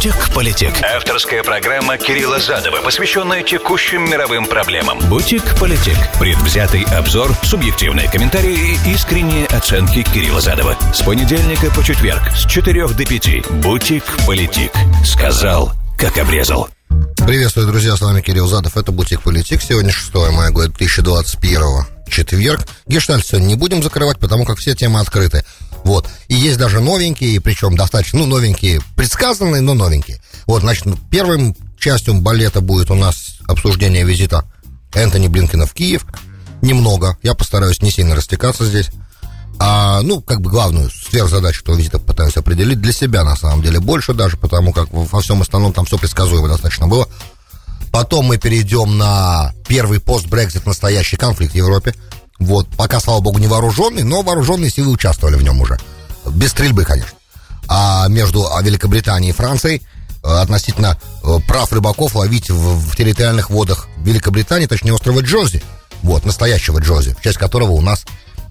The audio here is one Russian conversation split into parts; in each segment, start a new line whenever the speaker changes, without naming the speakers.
Бутик-политик. Авторская программа Кирилла Задова, посвященная текущим мировым проблемам. Бутик-политик. Предвзятый обзор, субъективные комментарии и искренние оценки Кирилла Задова. С понедельника по четверг с 4 до 5. Бутик-политик. Сказал, как обрезал.
Приветствую, друзья, с вами Кирилл Задов, это Бутик Политик. Сегодня 6 мая года 2021 четверг. Гештальт сегодня не будем закрывать, потому как все темы открыты. Вот. И есть даже новенькие, причем достаточно, ну, новенькие, предсказанные, но новенькие. Вот, значит, первым частью балета будет у нас обсуждение визита Энтони Блинкина в Киев. Немного. Я постараюсь не сильно растекаться здесь. А, ну, как бы главную сверхзадачу этого визита пытаюсь определить для себя, на самом деле, больше даже, потому как во всем остальном там все предсказуемо достаточно было. Потом мы перейдем на первый пост-Брекзит настоящий конфликт в Европе. Вот, пока, слава богу, не вооруженный, но вооруженные силы участвовали в нем уже. Без стрельбы, конечно. А между Великобританией и Францией э, относительно э, прав рыбаков ловить в, в территориальных водах Великобритании, точнее острова Джози. Вот, настоящего Джози, часть которого у нас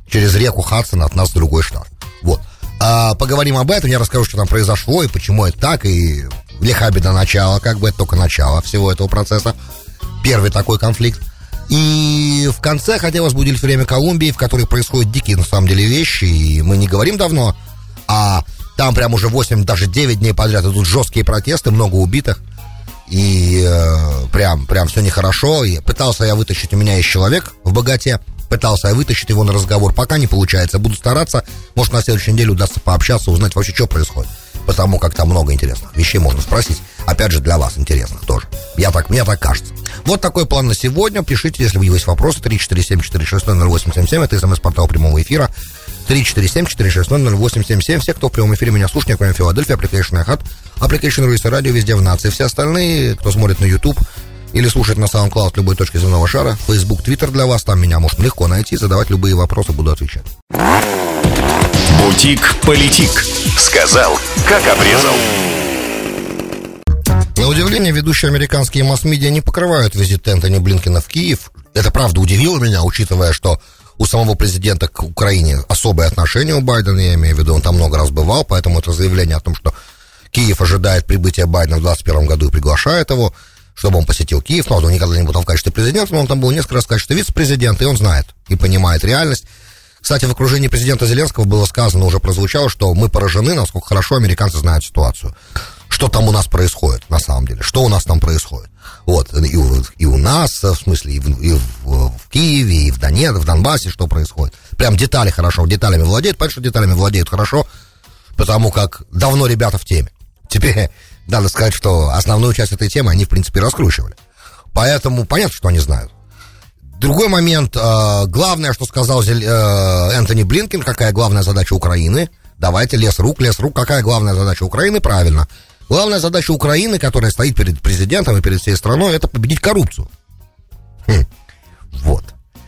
через реку Хадсон от нас другой штат. Вот. А, поговорим об этом, я расскажу, что там произошло и почему это так, и лиха беда начала, как бы это только начало всего этого процесса. Первый такой конфликт. И в конце хотелось бы уделить время Колумбии, в которой происходят дикие, на самом деле, вещи, и мы не говорим давно, а там прям уже 8, даже 9 дней подряд идут жесткие протесты, много убитых, и э, прям, прям все нехорошо. И пытался я вытащить, у меня есть человек в богате, пытался я вытащить его на разговор, пока не получается. Буду стараться, может, на следующей неделе удастся пообщаться, узнать вообще, что происходит потому как там много интересных вещей можно спросить. Опять же, для вас интересных тоже. Я так, мне так кажется. Вот такой план на сегодня. Пишите, если у вас есть вопросы. 347-460-0877. Это смс-портал прямого эфира. 347-460-0877. Все, кто в прямом эфире меня слушает, кроме Филадельфия, Application Хат, Application Руиса Радио везде в нации. Все остальные, кто смотрит на YouTube, или слушать на SoundCloud любой точки земного шара, Facebook, Twitter для вас, там меня можно легко найти, задавать любые вопросы, буду отвечать.
Бутик-политик. Сказал, как обрезал.
На удивление, ведущие американские масс-медиа не покрывают визит Энтони Блинкина в Киев. Это правда удивило меня, учитывая, что у самого президента к Украине особое отношение у Байдена, я имею в виду, он там много раз бывал, поэтому это заявление о том, что Киев ожидает прибытия Байдена в 2021 году и приглашает его, чтобы он посетил Киев, но он никогда не был в качестве президента, но он там был несколько раз в качестве вице-президента, и он знает и понимает реальность. Кстати, в окружении президента Зеленского было сказано, уже прозвучало, что мы поражены, насколько хорошо американцы знают ситуацию. Что там у нас происходит, на самом деле, что у нас там происходит. Вот, и у, и у нас, в смысле, и, в, и в, в Киеве, и в Донецке, в Донбассе, что происходит. Прям детали хорошо, деталями владеют, понятно, что деталями владеют хорошо, потому как давно ребята в теме. Теперь надо сказать, что основную часть этой темы они, в принципе, раскручивали. Поэтому понятно, что они знают. Другой момент, э, главное, что сказал э, Энтони Блинкин, какая главная задача Украины. Давайте лес рук, лес рук, какая главная задача Украины? Правильно. Главная задача Украины, которая стоит перед президентом и перед всей страной, это победить коррупцию. Хм. Вот.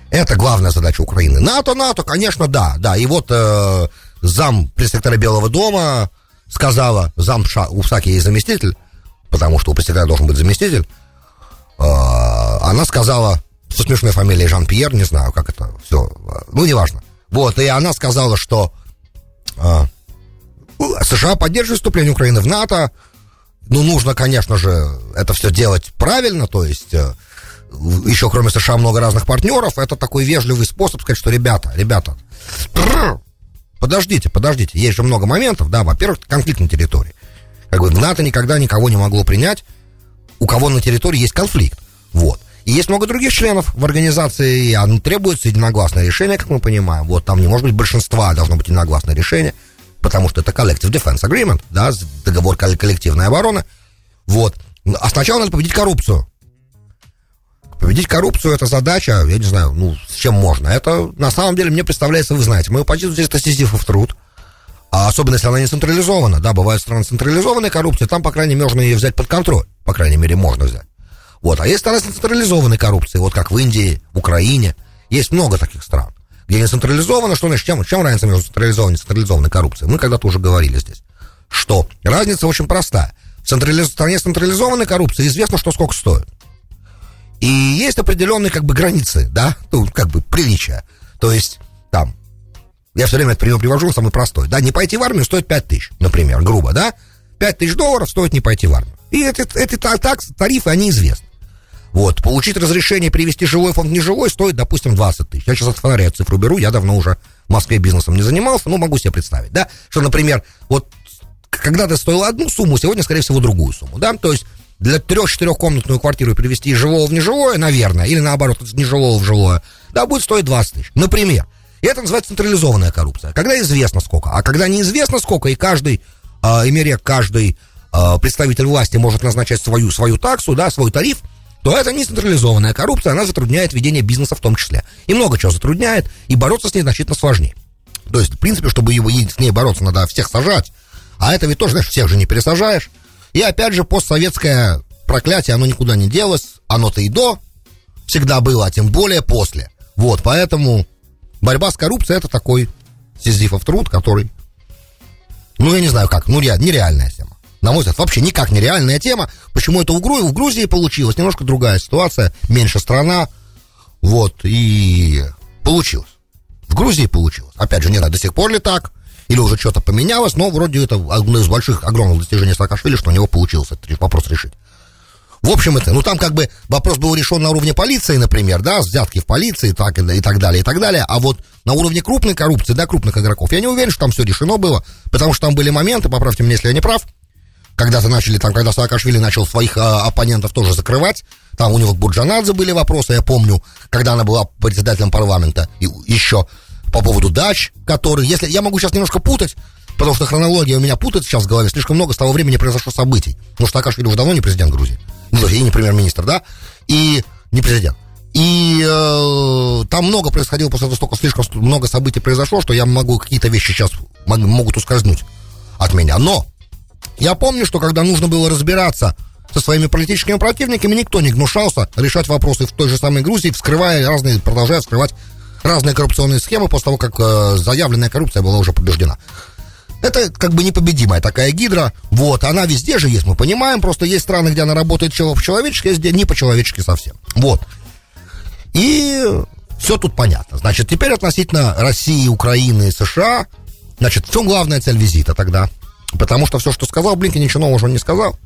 Это главная задача Украины. НАТО, НАТО, конечно, да, да. И вот э, зам пресс-сектора Белого дома сказала, зам Ша, у Псаки есть заместитель, потому что у пресс-сектора должен быть заместитель, э, она сказала, со смешной фамилией Жан-Пьер, не знаю, как это все, ну, неважно. Вот, и она сказала, что э, США поддерживают вступление Украины в НАТО, ну, нужно, конечно же, это все делать правильно, то есть э, еще кроме США много разных партнеров, это такой вежливый способ сказать, что ребята, ребята, подождите, подождите, есть же много моментов, да, во-первых, конфликт на территории. Как бы в НАТО никогда никого не могло принять, у кого на территории есть конфликт, вот. И есть много других членов в организации, и а, требуется единогласное решение, как мы понимаем. Вот там не может быть большинства, а должно быть единогласное решение, потому что это Collective Defense Agreement, да, договор коллективной обороны. Вот. А сначала надо победить коррупцию. Победить коррупцию это задача, я не знаю, ну, с чем можно. Это, на самом деле, мне представляется, вы знаете, мою позицию здесь это сизифов труд. А особенно, если она не централизована. Да, бывают страны централизованной коррупции, там, по крайней мере, можно ее взять под контроль. По крайней мере, можно взять. Вот. А есть страны с централизованной коррупцией, вот как в Индии, в Украине. Есть много таких стран, где не централизовано. Что значит, чем, чем разница между централизованной и централизованной коррупцией? Мы когда-то уже говорили здесь, что разница очень простая. В централиз... стране централизованной коррупцией известно, что сколько стоит. И есть определенные как бы границы, да, ну, как бы приличия. То есть, там, я все время это пример привожу, самый простой, да, не пойти в армию стоит 5 тысяч, например, грубо, да, 5 тысяч долларов стоит не пойти в армию. И эти, эти такс, тарифы, они известны. Вот, получить разрешение перевести жилой фонд в нежилой стоит, допустим, 20 тысяч. Я сейчас от фонаря цифру беру, я давно уже в Москве бизнесом не занимался, но могу себе представить, да, что, например, вот когда-то стоило одну сумму, сегодня, скорее всего, другую сумму, да, то есть для трех-четырехкомнатную квартиру перевести из жилого в нежилое, наверное, или наоборот, из нежилого в жилое, да, будет стоить 20 тысяч, например. И это называется централизованная коррупция. Когда известно сколько. А когда неизвестно сколько, и каждый, э, имея каждый э, представитель власти может назначать свою, свою таксу, да, свой тариф, то это не централизованная коррупция, она затрудняет ведение бизнеса в том числе. И много чего затрудняет, и бороться с ней значительно сложнее. То есть, в принципе, чтобы его, с ней бороться, надо всех сажать. А это ведь тоже, знаешь, всех же не пересажаешь. И опять же, постсоветское проклятие, оно никуда не делось. Оно-то и до всегда было, а тем более после. Вот, поэтому борьба с коррупцией это такой сизифов труд, который, ну, я не знаю как, ну, нереальная тема на мой взгляд, вообще никак нереальная тема. Почему это в, Гру... в Грузии получилось? Немножко другая ситуация, меньше страна, вот, и получилось. В Грузии получилось. Опять же, не знаю, до сих пор ли так, или уже что-то поменялось, но вроде это одно из больших, огромных достижений Саакашвили, что у него получилось этот вопрос решить. В общем, это, ну там как бы вопрос был решен на уровне полиции, например, да, взятки в полиции так, и так далее, и так далее. А вот на уровне крупной коррупции, да, крупных игроков, я не уверен, что там все решено было, потому что там были моменты, поправьте меня, если я не прав, когда-то начали, там, когда Саакашвили начал своих а, оппонентов тоже закрывать, там у него к Бурджанадзе были вопросы, я помню, когда она была председателем парламента, и еще по поводу дач, которые, если, я могу сейчас немножко путать, потому что хронология у меня путает сейчас в голове, слишком много с того времени произошло событий, потому что Саакашвили уже давно не президент Грузии, ну, и не премьер-министр, да, и не президент. И э, там много происходило после того, столько слишком много событий произошло, что я могу какие-то вещи сейчас могут ускользнуть от меня. Но я помню, что когда нужно было разбираться со своими политическими противниками, никто не гнушался решать вопросы в той же самой Грузии, вскрывая разные, продолжая вскрывать разные коррупционные схемы после того, как э, заявленная коррупция была уже побеждена. Это как бы непобедимая такая гидра. Вот, она везде же есть, мы понимаем. Просто есть страны, где она работает по-человечески, а где не по-человечески совсем. Вот. И все тут понятно. Значит, теперь относительно России, Украины и США, значит, в чем главная цель визита тогда? Потому что все, что сказал Блинкин, ничего нового он не сказал.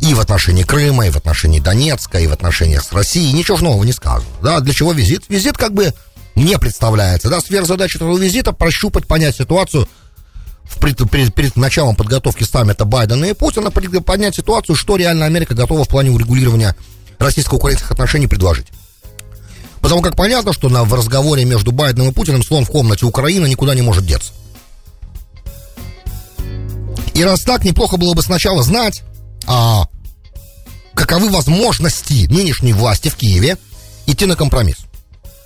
И в отношении Крыма, и в отношении Донецка, и в отношениях с Россией ничего нового не сказано. Да, для чего визит? Визит как бы не представляется. Да, сверхзадача этого визита прощупать, понять ситуацию в пред, перед, перед началом подготовки саммита Байдена и Путина, понять ситуацию, что реально Америка готова в плане урегулирования российско-украинских отношений предложить. Потому как понятно, что на, в разговоре между Байденом и Путиным слон в комнате Украины никуда не может деться. И раз так, неплохо было бы сначала знать, а, каковы возможности нынешней власти в Киеве идти на компромисс.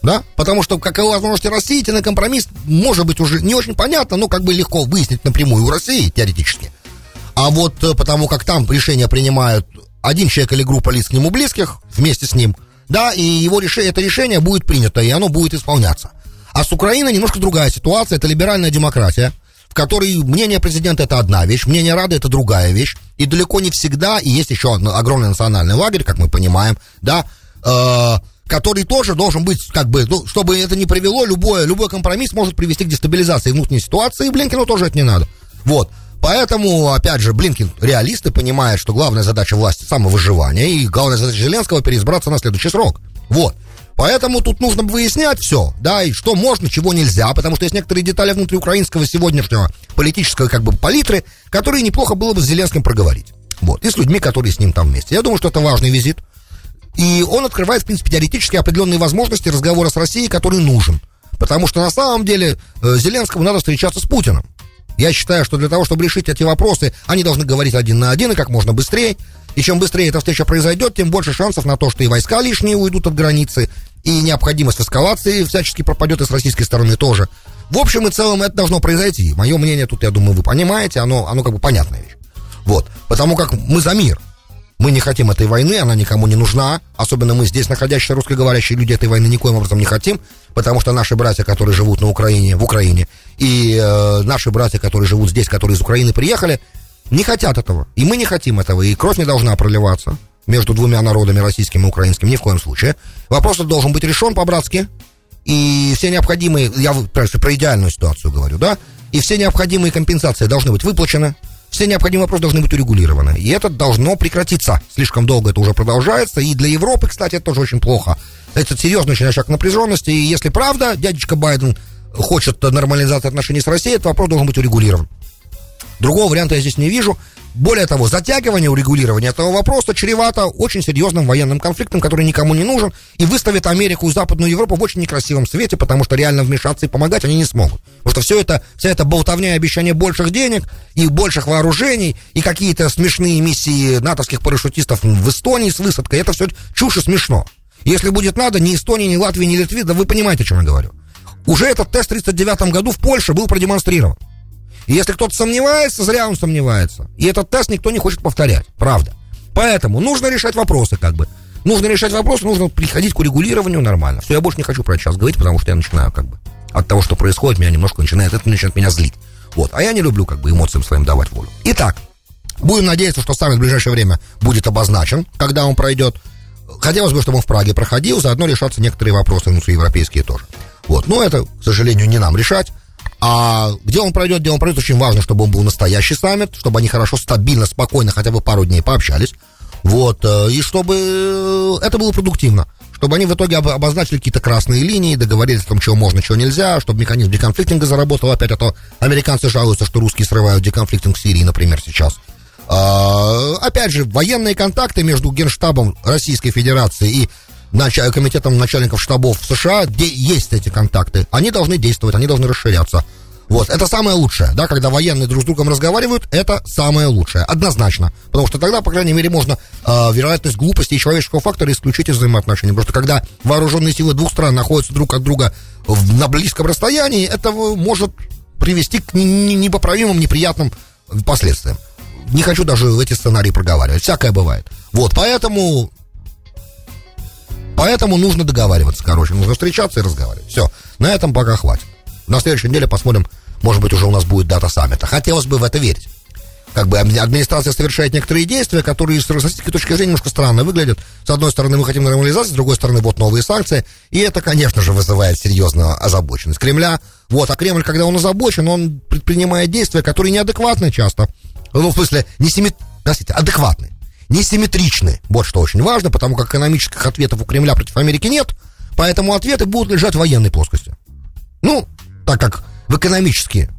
Да? Потому что каковы возможности России идти на компромисс, может быть, уже не очень понятно, но как бы легко выяснить напрямую у России, теоретически. А вот э, потому как там решения принимают один человек или группа лиц к нему близких вместе с ним, да, и его решение, это решение будет принято, и оно будет исполняться. А с Украиной немножко другая ситуация, это либеральная демократия, в которой мнение президента это одна вещь, мнение Рады это другая вещь, и далеко не всегда, и есть еще огромный национальный лагерь, как мы понимаем, да, э, который тоже должен быть, как бы, ну, чтобы это не привело, любой, любой компромисс может привести к дестабилизации внутренней ситуации, и Блинкину тоже это не надо. Вот. Поэтому, опять же, Блинкин реалисты понимает, что главная задача власти самовыживание, и главная задача Зеленского переизбраться на следующий срок. Вот. Поэтому тут нужно выяснять все, да, и что можно, чего нельзя, потому что есть некоторые детали внутриукраинского сегодняшнего политического как бы палитры, которые неплохо было бы с Зеленским проговорить. Вот, и с людьми, которые с ним там вместе. Я думаю, что это важный визит. И он открывает, в принципе, теоретически определенные возможности разговора с Россией, который нужен. Потому что на самом деле э, Зеленскому надо встречаться с Путиным. Я считаю, что для того, чтобы решить эти вопросы, они должны говорить один на один и как можно быстрее. И чем быстрее эта встреча произойдет, тем больше шансов на то, что и войска лишние уйдут от границы, и необходимость эскалации всячески пропадет и с российской стороны тоже. В общем и целом это должно произойти. Мое мнение тут, я думаю, вы понимаете, оно, оно как бы понятная вещь. Вот. Потому как мы за мир. Мы не хотим этой войны, она никому не нужна. Особенно мы здесь, находящиеся русскоговорящие люди, этой войны никоим образом не хотим. Потому что наши братья, которые живут на Украине, в Украине, и э, наши братья, которые живут здесь, которые из Украины приехали, не хотят этого. И мы не хотим этого. И кровь не должна проливаться между двумя народами, российским и украинским, ни в коем случае. Вопрос должен быть решен по-братски, и все необходимые, я про, идеальную ситуацию говорю, да, и все необходимые компенсации должны быть выплачены, все необходимые вопросы должны быть урегулированы. И это должно прекратиться. Слишком долго это уже продолжается. И для Европы, кстати, это тоже очень плохо. Это серьезный очень очаг напряженности. И если правда, дядечка Байден хочет нормализации отношений с Россией, этот вопрос должен быть урегулирован. Другого варианта я здесь не вижу. Более того, затягивание урегулирования этого вопроса чревато очень серьезным военным конфликтом, который никому не нужен, и выставит Америку и Западную Европу в очень некрасивом свете, потому что реально вмешаться и помогать они не смогут. Потому что все это, вся эта болтовня и обещание больших денег, и больших вооружений, и какие-то смешные миссии натовских парашютистов в Эстонии с высадкой, это все чушь и смешно. Если будет надо, ни Эстонии, ни Латвии, ни Литве, да вы понимаете, о чем я говорю. Уже этот тест в 1939 году в Польше был продемонстрирован. И если кто-то сомневается, зря он сомневается. И этот тест никто не хочет повторять. Правда. Поэтому нужно решать вопросы, как бы. Нужно решать вопросы, нужно приходить к урегулированию нормально. Все, я больше не хочу про это сейчас говорить, потому что я начинаю как бы от того, что происходит, меня немножко начинает, это начинает меня злить. Вот. А я не люблю как бы эмоциям своим давать волю. Итак, будем надеяться, что саммит в ближайшее время будет обозначен, когда он пройдет. Хотелось бы, чтобы он в Праге проходил, заодно решаться некоторые вопросы внутриевропейские тоже. Вот. Но это, к сожалению, не нам решать. А где он пройдет, где он пройдет, очень важно, чтобы он был настоящий саммит, чтобы они хорошо, стабильно, спокойно хотя бы пару дней пообщались. Вот, э, и чтобы э, это было продуктивно. Чтобы они в итоге обозначили какие-то красные линии, договорились о том, чего можно, чего нельзя, чтобы механизм деконфликтинга заработал опять, а то американцы жалуются, что русские срывают деконфликтинг в Сирии, например, сейчас. А, опять же, военные контакты между Генштабом Российской Федерации и комитетом начальников штабов США, где есть эти контакты, они должны действовать, они должны расширяться. Вот, это самое лучшее, да, когда военные друг с другом разговаривают, это самое лучшее, однозначно. Потому что тогда, по крайней мере, можно э, вероятность глупости и человеческого фактора исключить из взаимоотношений. Потому что когда вооруженные силы двух стран находятся друг от друга в, на близком расстоянии, это может привести к непоправимым неприятным последствиям. Не хочу даже в эти сценарии проговаривать, всякое бывает. Вот, поэтому Поэтому нужно договариваться, короче. Нужно встречаться и разговаривать. Все. На этом пока хватит. На следующей неделе посмотрим, может быть, уже у нас будет дата саммита. Хотелось бы в это верить. Как бы администрация совершает некоторые действия, которые с российской точки зрения немножко странно выглядят. С одной стороны, мы хотим нормализации, с другой стороны, вот новые санкции. И это, конечно же, вызывает серьезную озабоченность Кремля. Вот, а Кремль, когда он озабочен, он предпринимает действия, которые неадекватны часто. Ну, в смысле, не семи... Простите, адекватны несимметричны. Вот что очень важно, потому как экономических ответов у Кремля против Америки нет, поэтому ответы будут лежать в военной плоскости. Ну, так как в экономические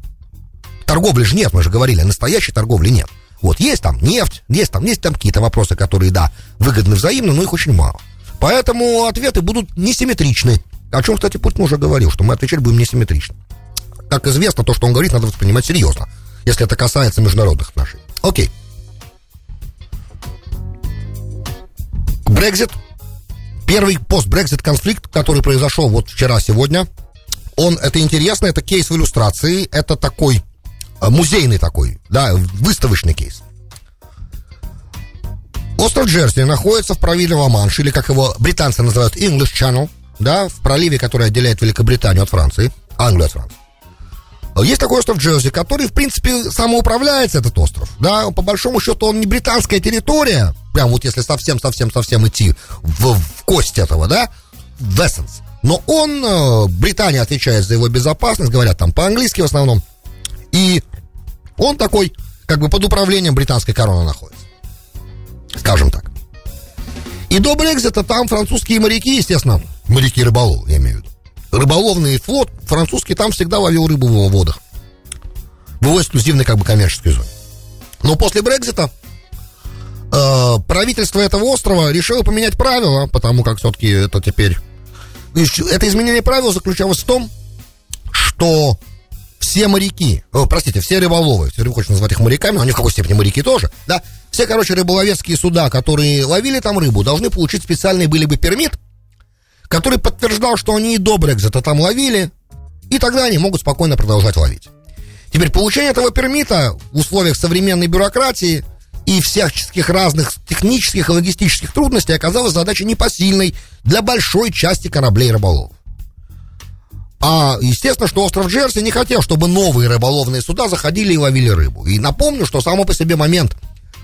торговли же нет, мы же говорили, настоящей торговли нет. Вот есть там нефть, есть там, есть там какие-то вопросы, которые, да, выгодны взаимно, но их очень мало. Поэтому ответы будут несимметричны. О чем, кстати, Путин уже говорил, что мы отвечать будем несимметрично. Как известно, то, что он говорит, надо воспринимать серьезно, если это касается международных отношений. Окей. Брекзит, первый пост-Брекзит конфликт, который произошел вот вчера-сегодня, он, это интересно, это кейс в иллюстрации, это такой э, музейный такой, да, выставочный кейс. Остров Джерси находится в проливе Ла-Манш, или как его британцы называют English Channel, да, в проливе, который отделяет Великобританию от Франции, Англию от Франции. Есть такой остров Джерси, который, в принципе, самоуправляется, этот остров. Да, по большому счету, он не британская территория, прям вот если совсем-совсем-совсем идти в, в кость этого, да, в essence. Но он, э, Британия отвечает за его безопасность, говорят там по-английски в основном. И он такой, как бы под управлением британской короны находится. Скажем так. И до Брекзита там французские моряки, естественно, моряки-рыболовы, я имею в виду, рыболовный флот французский там всегда ловил рыбу в его водах. В его эксклюзивной как бы коммерческой зоне. Но после Брекзита э, правительство этого острова решило поменять правила, потому как все-таки это теперь... Это изменение правил заключалось в том, что все моряки, о, простите, все рыболовы, все хочешь назвать их моряками, они в какой степени моряки тоже, да, все, короче, рыболовецкие суда, которые ловили там рыбу, должны получить специальный были бы пермит, который подтверждал, что они и до Брекзита там ловили, и тогда они могут спокойно продолжать ловить. Теперь получение этого пермита в условиях современной бюрократии и всяческих разных технических и логистических трудностей оказалась задачей непосильной для большой части кораблей рыболовов. А естественно, что остров Джерси не хотел, чтобы новые рыболовные суда заходили и ловили рыбу. И напомню, что само по себе момент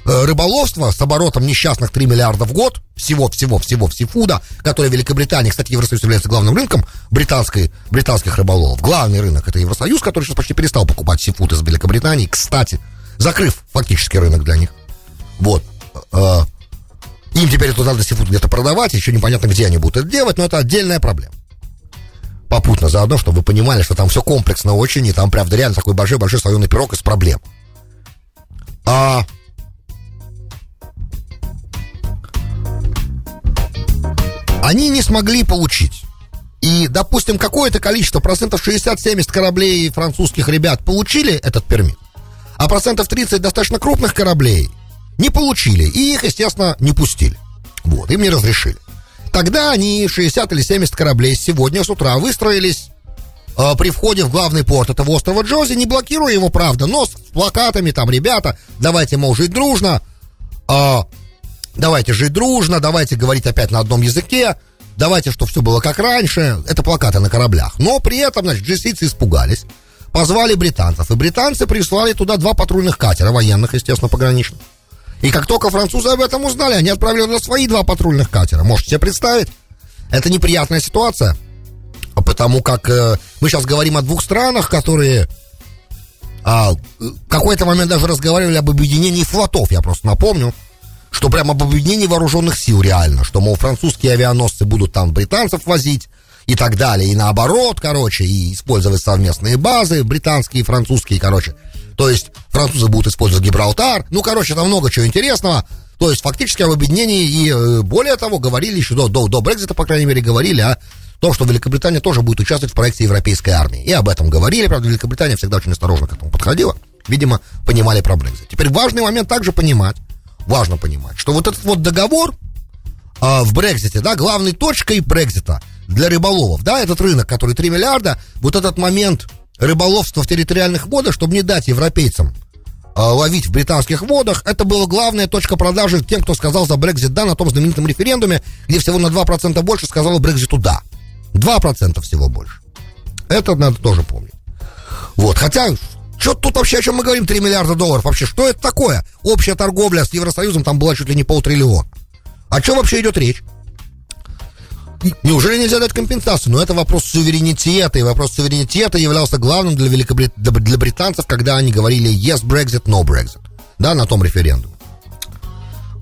Э, рыболовство с оборотом несчастных 3 миллиарда в год, всего-всего-всего сифуда, который в Великобритании, кстати, Евросоюз является главным рынком британской, британских рыболовов. Главный рынок это Евросоюз, который сейчас почти перестал покупать сифуд из Великобритании. Кстати, закрыв фактически рынок для них. Вот. Э, им теперь это надо сифуд где-то продавать, еще непонятно, где они будут это делать, но это отдельная проблема. Попутно заодно, чтобы вы понимали, что там все комплексно очень, и там, правда, реально такой большой-большой слоеный пирог из проблем. А они не смогли получить. И, допустим, какое-то количество, процентов 60-70 кораблей французских ребят получили этот пермит, а процентов 30 достаточно крупных кораблей не получили, и их, естественно, не пустили. Вот, им не разрешили. Тогда они, 60 или 70 кораблей, сегодня с утра выстроились э, при входе в главный порт этого острова Джози, не блокируя его, правда, но с плакатами там, ребята, давайте, мол, жить дружно, э, давайте жить дружно, давайте говорить опять на одном языке, давайте, чтобы все было как раньше. Это плакаты на кораблях. Но при этом, значит, джессийцы испугались, позвали британцев. И британцы прислали туда два патрульных катера, военных, естественно, пограничных. И как только французы об этом узнали, они отправили туда свои два патрульных катера. Можете себе представить? Это неприятная ситуация. Потому как э, мы сейчас говорим о двух странах, которые а, в какой-то момент даже разговаривали об объединении флотов, я просто напомню что прямо об объединении вооруженных сил реально, что, мол, французские авианосцы будут там британцев возить и так далее, и наоборот, короче, и использовать совместные базы, британские и французские, короче. То есть французы будут использовать Гибралтар, ну, короче, там много чего интересного. То есть фактически об объединении и э, более того говорили еще до, до, до Брекзита, по крайней мере, говорили о том, что Великобритания тоже будет участвовать в проекте европейской армии. И об этом говорили, правда, Великобритания всегда очень осторожно к этому подходила. Видимо, понимали про Брекзит. Теперь важный момент также понимать, важно понимать, что вот этот вот договор а, в Брекзите, да, главной точкой Брекзита для рыболовов, да, этот рынок, который 3 миллиарда, вот этот момент рыболовства в территориальных водах, чтобы не дать европейцам а, ловить в британских водах, это была главная точка продажи тем, кто сказал за Брекзит да на том знаменитом референдуме, где всего на 2% больше сказало Брекзиту да. 2% всего больше. Это надо тоже помнить. Вот, хотя что тут вообще, о чем мы говорим, 3 миллиарда долларов? Вообще, что это такое? Общая торговля с Евросоюзом там была чуть ли не полтриллиона. О чем вообще идет речь? Неужели нельзя дать компенсацию? Но это вопрос суверенитета, и вопрос суверенитета являлся главным для, Великобрит... для британцев, когда они говорили yes Brexit, no Brexit, да, на том референдуме.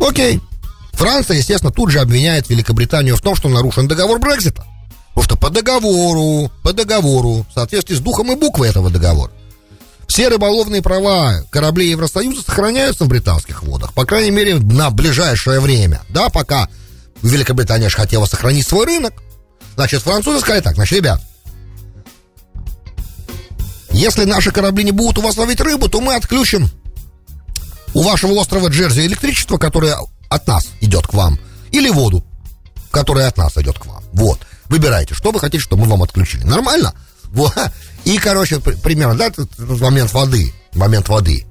Окей. Франция, естественно, тут же обвиняет Великобританию в том, что нарушен договор Брекзита. Потому что по договору, по договору, в соответствии с духом и буквой этого договора, все рыболовные права кораблей Евросоюза сохраняются в британских водах, по крайней мере, на ближайшее время, да, пока Великобритания же хотела сохранить свой рынок. Значит, французы сказали так, значит, ребят, если наши корабли не будут у вас ловить рыбу, то мы отключим у вашего острова Джерси электричество, которое от нас идет к вам, или воду, которая от нас идет к вам. Вот. Выбирайте, что вы хотите, чтобы мы вам отключили. Нормально? Вот. И, короче, примерно, да, момент воды, момент воды.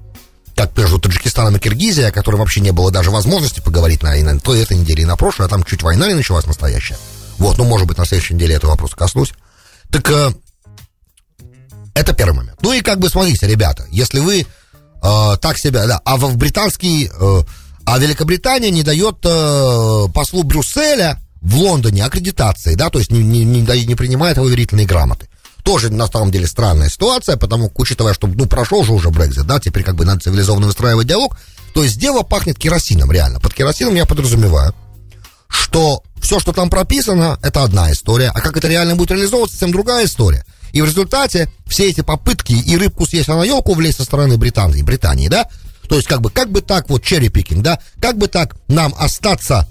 Как между Таджикистаном и Киргизией, о которой вообще не было даже возможности поговорить на, на той этой неделе и на прошлой, а там чуть война не началась настоящая. Вот, ну, может быть, на следующей неделе этого вопроса коснусь. Так, э, это первый момент. Ну и как бы, смотрите, ребята, если вы э, так себя, да, а в британский, э, а Великобритания не дает э, послу Брюсселя в Лондоне аккредитации, да, то есть не, не, не, не принимает его верительные грамоты. Тоже на самом деле странная ситуация, потому учитывая, что, ну, прошел же уже Брекзит, да, теперь как бы надо цивилизованно выстраивать диалог, то есть дело пахнет керосином, реально. Под керосином я подразумеваю, что все, что там прописано, это одна история, а как это реально будет реализовываться, совсем другая история. И в результате все эти попытки и рыбку съесть на елку влезть со стороны Британии, Британии, да, то есть как бы, как бы так вот черри-пикинг, да, как бы так нам остаться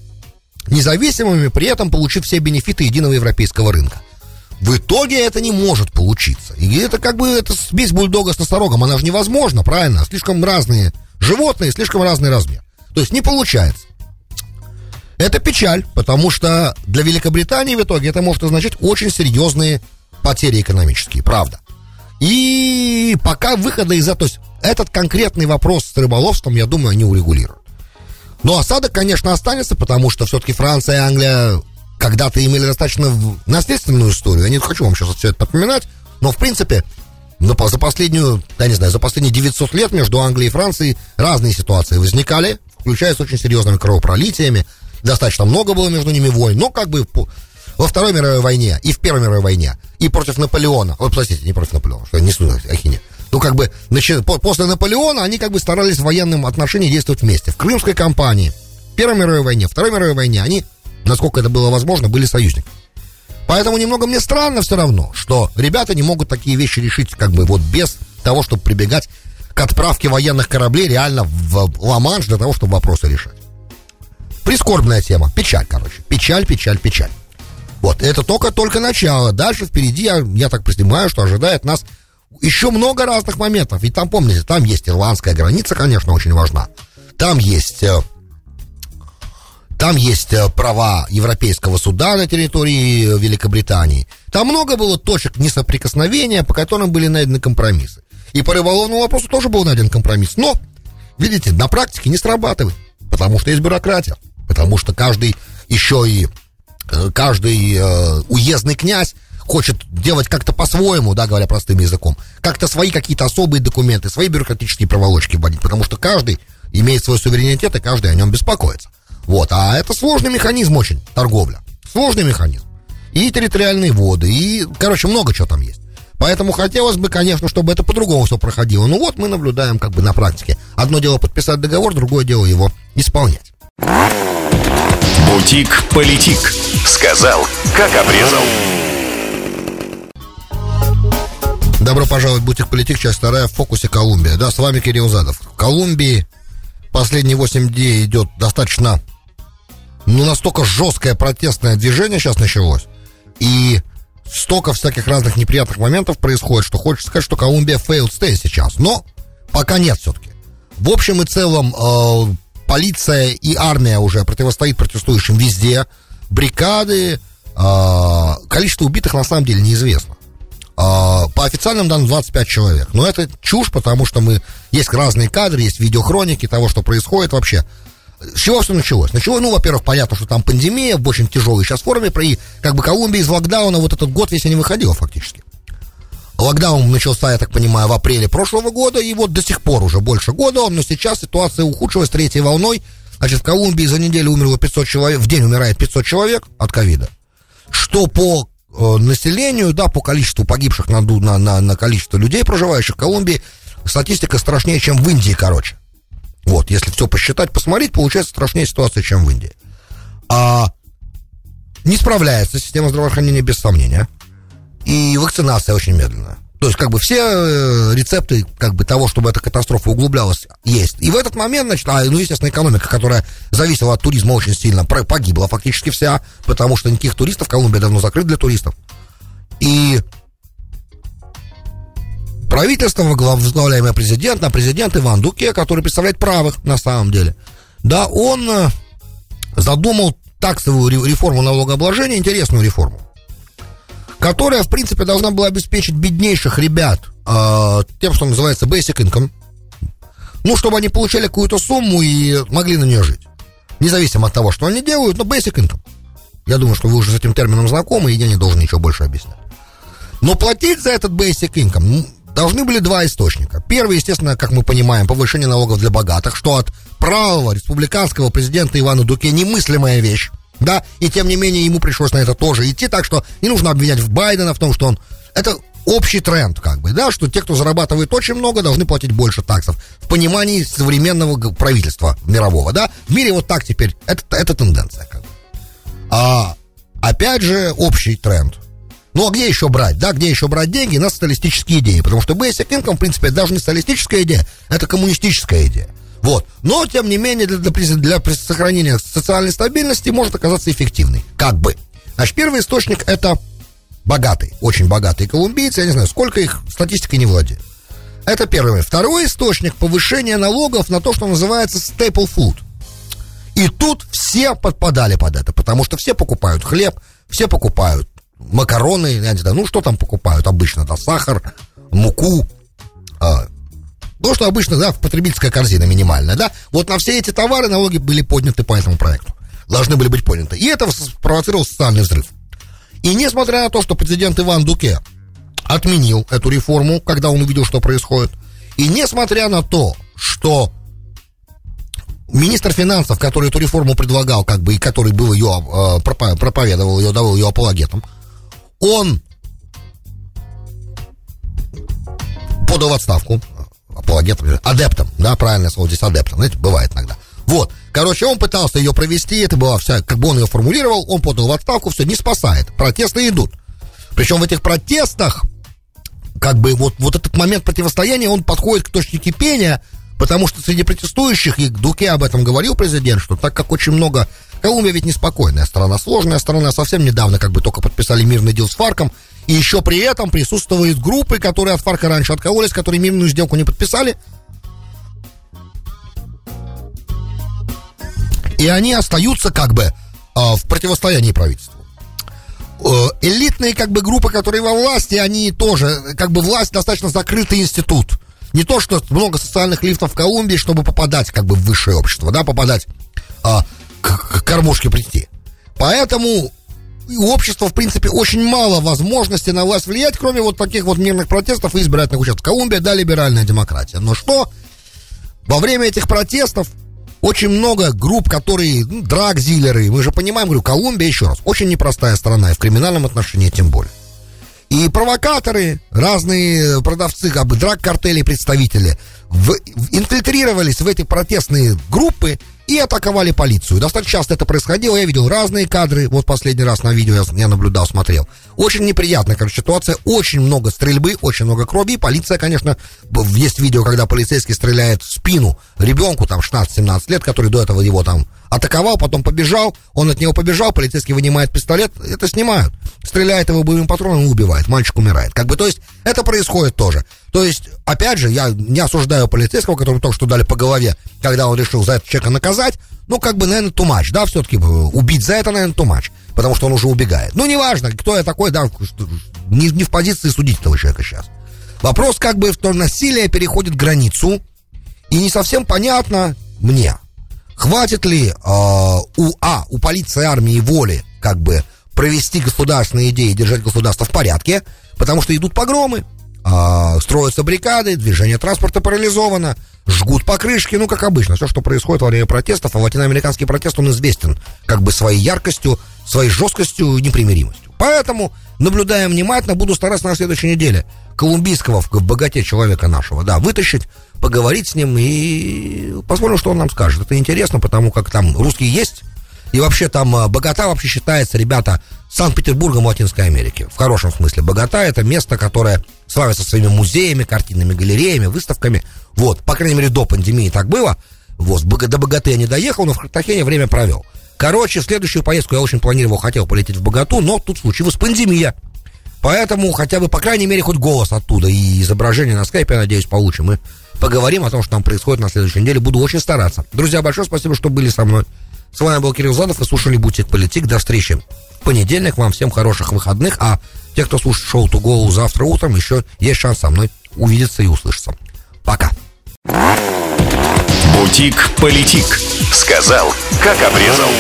независимыми, при этом получив все бенефиты единого европейского рынка. В итоге это не может получиться. И это как бы это смесь бульдога с носорогом, она же невозможна, правильно? Слишком разные животные, слишком разный размер. То есть не получается. Это печаль, потому что для Великобритании в итоге это может означать очень серьезные потери экономические, правда. И пока выхода из этого, то есть этот конкретный вопрос с рыболовством, я думаю, они урегулируют. Но осадок, конечно, останется, потому что все-таки Франция и Англия когда-то имели достаточно наследственную историю. Я не хочу вам сейчас все это напоминать, но, в принципе, но за последнюю, я не знаю, за последние 900 лет между Англией и Францией разные ситуации возникали, включая с очень серьезными кровопролитиями. Достаточно много было между ними войн, но как бы во Второй мировой войне и в Первой мировой войне, и против Наполеона, ой, простите, не против Наполеона, что я несу ахине, ну, как бы, начи... после Наполеона они как бы старались в военном отношении действовать вместе. В Крымской кампании, Первой мировой войне, Второй мировой войне они, насколько это было возможно, были союзниками. Поэтому немного мне странно все равно, что ребята не могут такие вещи решить как бы вот без того, чтобы прибегать к отправке военных кораблей реально в Ла-Манш для того, чтобы вопросы решать. Прискорбная тема. Печаль, короче. Печаль, печаль, печаль. Вот, это только-только начало. Дальше впереди, я, я так понимаю, что ожидает нас еще много разных моментов. Ведь там, помните, там есть ирландская граница, конечно, очень важна. Там есть э, там есть э, права Европейского суда на территории Великобритании. Там много было точек несоприкосновения, по которым были найдены компромиссы. И по рыболовному вопросу тоже был найден компромисс. Но, видите, на практике не срабатывает, потому что есть бюрократия. Потому что каждый еще и э, каждый э, уездный князь хочет делать как-то по-своему, да, говоря простым языком, как-то свои какие-то особые документы, свои бюрократические проволочки вводить, потому что каждый имеет свой суверенитет, и каждый о нем беспокоится. Вот, а это сложный механизм очень, торговля. Сложный механизм. И территориальные воды, и, короче, много чего там есть. Поэтому хотелось бы, конечно, чтобы это по-другому все проходило. Ну вот мы наблюдаем как бы на практике. Одно дело подписать договор, другое дело его исполнять.
Бутик-политик. Сказал, как обрезал.
Добро пожаловать в Бутик Политик, часть вторая, в фокусе Колумбия. Да, с вами Кирилл Задов. В Колумбии последние 8 дней идет достаточно, ну, настолько жесткое протестное движение сейчас началось. И столько всяких разных неприятных моментов происходит, что хочется сказать, что Колумбия failed state сейчас. Но пока нет все-таки. В общем и целом, э, полиция и армия уже противостоит протестующим везде. Бригады, э, количество убитых на самом деле неизвестно. Э, по официальным данным 25 человек. Но это чушь, потому что мы... Есть разные кадры, есть видеохроники того, что происходит вообще. С чего все началось? Началось, ну, во-первых, понятно, что там пандемия в очень тяжелой сейчас форме, при, как бы Колумбия из локдауна вот этот год весь не выходила фактически. Локдаун начался, я так понимаю, в апреле прошлого года, и вот до сих пор уже больше года он, но сейчас ситуация ухудшилась третьей волной. Значит, в Колумбии за неделю умерло 500 человек, в день умирает 500 человек от ковида. Что по э, населению, да, по количеству погибших на, на, на, на количество людей, проживающих в Колумбии, статистика страшнее, чем в Индии, короче. Вот, если все посчитать, посмотреть, получается страшнее ситуация, чем в Индии. А не справляется система здравоохранения без сомнения. И вакцинация очень медленная. То есть, как бы все э, рецепты, как бы того, чтобы эта катастрофа углублялась, есть. И в этот момент, значит, а, ну, естественно, экономика, которая зависела от туризма очень сильно, погибла фактически вся, потому что никаких туристов, Колумбия давно закрыт для туристов. И правительство, возглавляемое президентом, а президент Иван Дуке, который представляет правых на самом деле, да, он э, задумал таксовую реформу налогообложения, интересную реформу которая, в принципе, должна была обеспечить беднейших ребят э, тем, что называется basic income. Ну, чтобы они получали какую-то сумму и могли на нее жить. Независимо от того, что они делают, но basic income. Я думаю, что вы уже с этим термином знакомы, и я не должен ничего больше объяснять. Но платить за этот basic income должны были два источника. Первый, естественно, как мы понимаем, повышение налогов для богатых, что от правого республиканского президента Ивана Дуке немыслимая вещь да, и тем не менее ему пришлось на это тоже идти, так что не нужно обвинять Байдена в том, что он... Это общий тренд, как бы, да, что те, кто зарабатывает очень много, должны платить больше таксов. В понимании современного правительства мирового, да. В мире вот так теперь, это, это тенденция, как бы. А опять же, общий тренд. Ну, а где еще брать, да, где еще брать деньги на социалистические идеи? Потому что basic income, в принципе, даже не социалистическая идея, это коммунистическая идея. Вот. Но, тем не менее, для, для, для сохранения социальной стабильности может оказаться эффективной. Как бы. Значит, первый источник это богатый, очень богатые колумбийцы. Я не знаю, сколько их, статистикой не владею. Это первый. Второй источник повышения налогов на то, что называется staple food. И тут все подпадали под это, потому что все покупают хлеб, все покупают макароны, я не знаю, ну что там покупают обычно, да, сахар, муку, а, то, что обычно, да, в потребительская корзина минимальная, да, вот на все эти товары налоги были подняты по этому проекту. Должны были быть подняты. И это спровоцировало социальный взрыв. И несмотря на то, что президент Иван Дуке отменил эту реформу, когда он увидел, что происходит, и несмотря на то, что министр финансов, который эту реформу предлагал, как бы, и который был ее, э, проповедовал ее, давал ее апологетом, он подал в отставку. Апологетом, адептом, да, правильное слово здесь адептом, знаете, бывает иногда. Вот, короче, он пытался ее провести, это была вся, как бы он ее формулировал, он подал в отставку, все, не спасает, протесты идут. Причем в этих протестах, как бы вот, вот этот момент противостояния, он подходит к точке кипения, потому что среди протестующих, и Дуке об этом говорил президент, что так как очень много Колумбия ведь неспокойная страна, сложная страна. Совсем недавно как бы только подписали мирный дел с Фарком. И еще при этом присутствуют группы, которые от Фарка раньше откололись, которые мирную сделку не подписали. И они остаются как бы э, в противостоянии правительству. Э, элитные как бы группы, которые во власти, они тоже, как бы власть достаточно закрытый институт. Не то, что много социальных лифтов в Колумбии, чтобы попадать как бы в высшее общество, да, попадать э, к, кормушке прийти. Поэтому у общества, в принципе, очень мало возможностей на власть влиять, кроме вот таких вот мирных протестов и избирательных участков. Колумбия, да, либеральная демократия. Но что? Во время этих протестов очень много групп, которые, ну, драгзилеры, мы же понимаем, говорю, Колумбия, еще раз, очень непростая страна, и в криминальном отношении тем более. И провокаторы, разные продавцы, как бы драг-картели представители, в, инфильтрировались в эти протестные группы и атаковали полицию. Достаточно часто это происходило, я видел разные кадры, вот последний раз на видео я, я наблюдал, смотрел. Очень неприятная, короче, ситуация, очень много стрельбы, очень много крови, и полиция, конечно, есть видео, когда полицейский стреляет в спину ребенку, там, 16-17 лет, который до этого его там атаковал, потом побежал, он от него побежал, полицейский вынимает пистолет, это снимают. Стреляет его боевым патроном и убивает, мальчик умирает. Как бы, то есть, это происходит тоже. То есть, опять же, я не осуждаю полицейского, которому только что дали по голове, когда он решил за это человека наказать, ну, как бы, наверное, тумач, да, все-таки убить за это, наверное, тумач, потому что он уже убегает. Ну, неважно, кто я такой, да, не, не в позиции судить этого человека сейчас. Вопрос, как бы, в том, насилие переходит границу, и не совсем понятно мне, Хватит ли э, у А, у полиции, армии воли, как бы, провести государственные идеи, держать государство в порядке, потому что идут погромы, э, строятся бригады, движение транспорта парализовано, жгут покрышки, ну, как обычно, все, что происходит во время протестов, а латиноамериканский протест, он известен как бы своей яркостью, своей жесткостью и непримиримостью. Поэтому, наблюдая внимательно, буду стараться на следующей неделе колумбийского в богате человека нашего, да, вытащить, поговорить с ним и посмотрим, что он нам скажет. Это интересно, потому как там русские есть, и вообще там а, Богата вообще считается, ребята, Санкт-Петербургом Латинской Америки. В хорошем смысле. Богата это место, которое славится своими музеями, картинными галереями, выставками. Вот, по крайней мере, до пандемии так было. Вот, до Богаты я не доехал, но в Картахене время провел. Короче, следующую поездку я очень планировал, хотел полететь в Богату, но тут случилась пандемия. Поэтому хотя бы, по крайней мере, хоть голос оттуда и изображение на скайпе, я надеюсь, получим. Мы поговорим о том, что там происходит на следующей неделе. Буду очень стараться. Друзья, большое спасибо, что были со мной. С вами был Кирилл Задов и слушали Бутик Политик. До встречи в понедельник. Вам всем хороших выходных. А те, кто слушает шоу Туголу завтра утром, еще есть шанс со мной увидеться и услышаться. Пока.
Бутик Политик. Сказал, как обрезал.